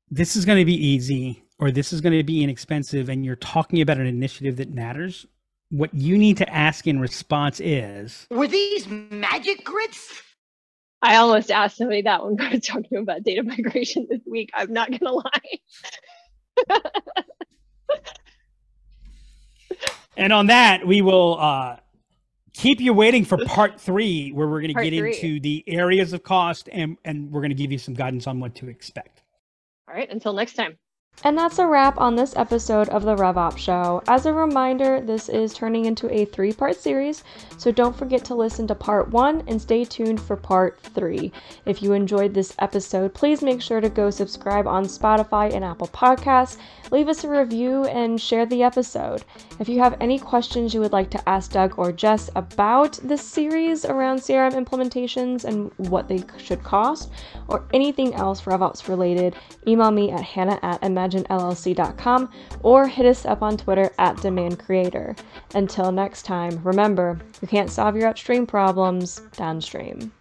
"This is going to be easy," or "This is going to be inexpensive," and you're talking about an initiative that matters, what you need to ask in response is, Were these magic grits? I almost asked somebody that when I was talking about data migration this week. I'm not gonna lie. [laughs] and on that, we will uh, keep you waiting for [laughs] part three, where we're going to get three. into the areas of cost and and we're going to give you some guidance on what to expect. All right, until next time. And that's a wrap on this episode of the RevOps Show. As a reminder, this is turning into a three part series, so don't forget to listen to part one and stay tuned for part three. If you enjoyed this episode, please make sure to go subscribe on Spotify and Apple Podcasts, leave us a review, and share the episode. If you have any questions you would like to ask Doug or Jess about this series around CRM implementations and what they should cost, or anything else RevOps related, email me at hannah at imaginellc.com or hit us up on Twitter at Demand Creator. Until next time, remember, you can't solve your upstream problems downstream.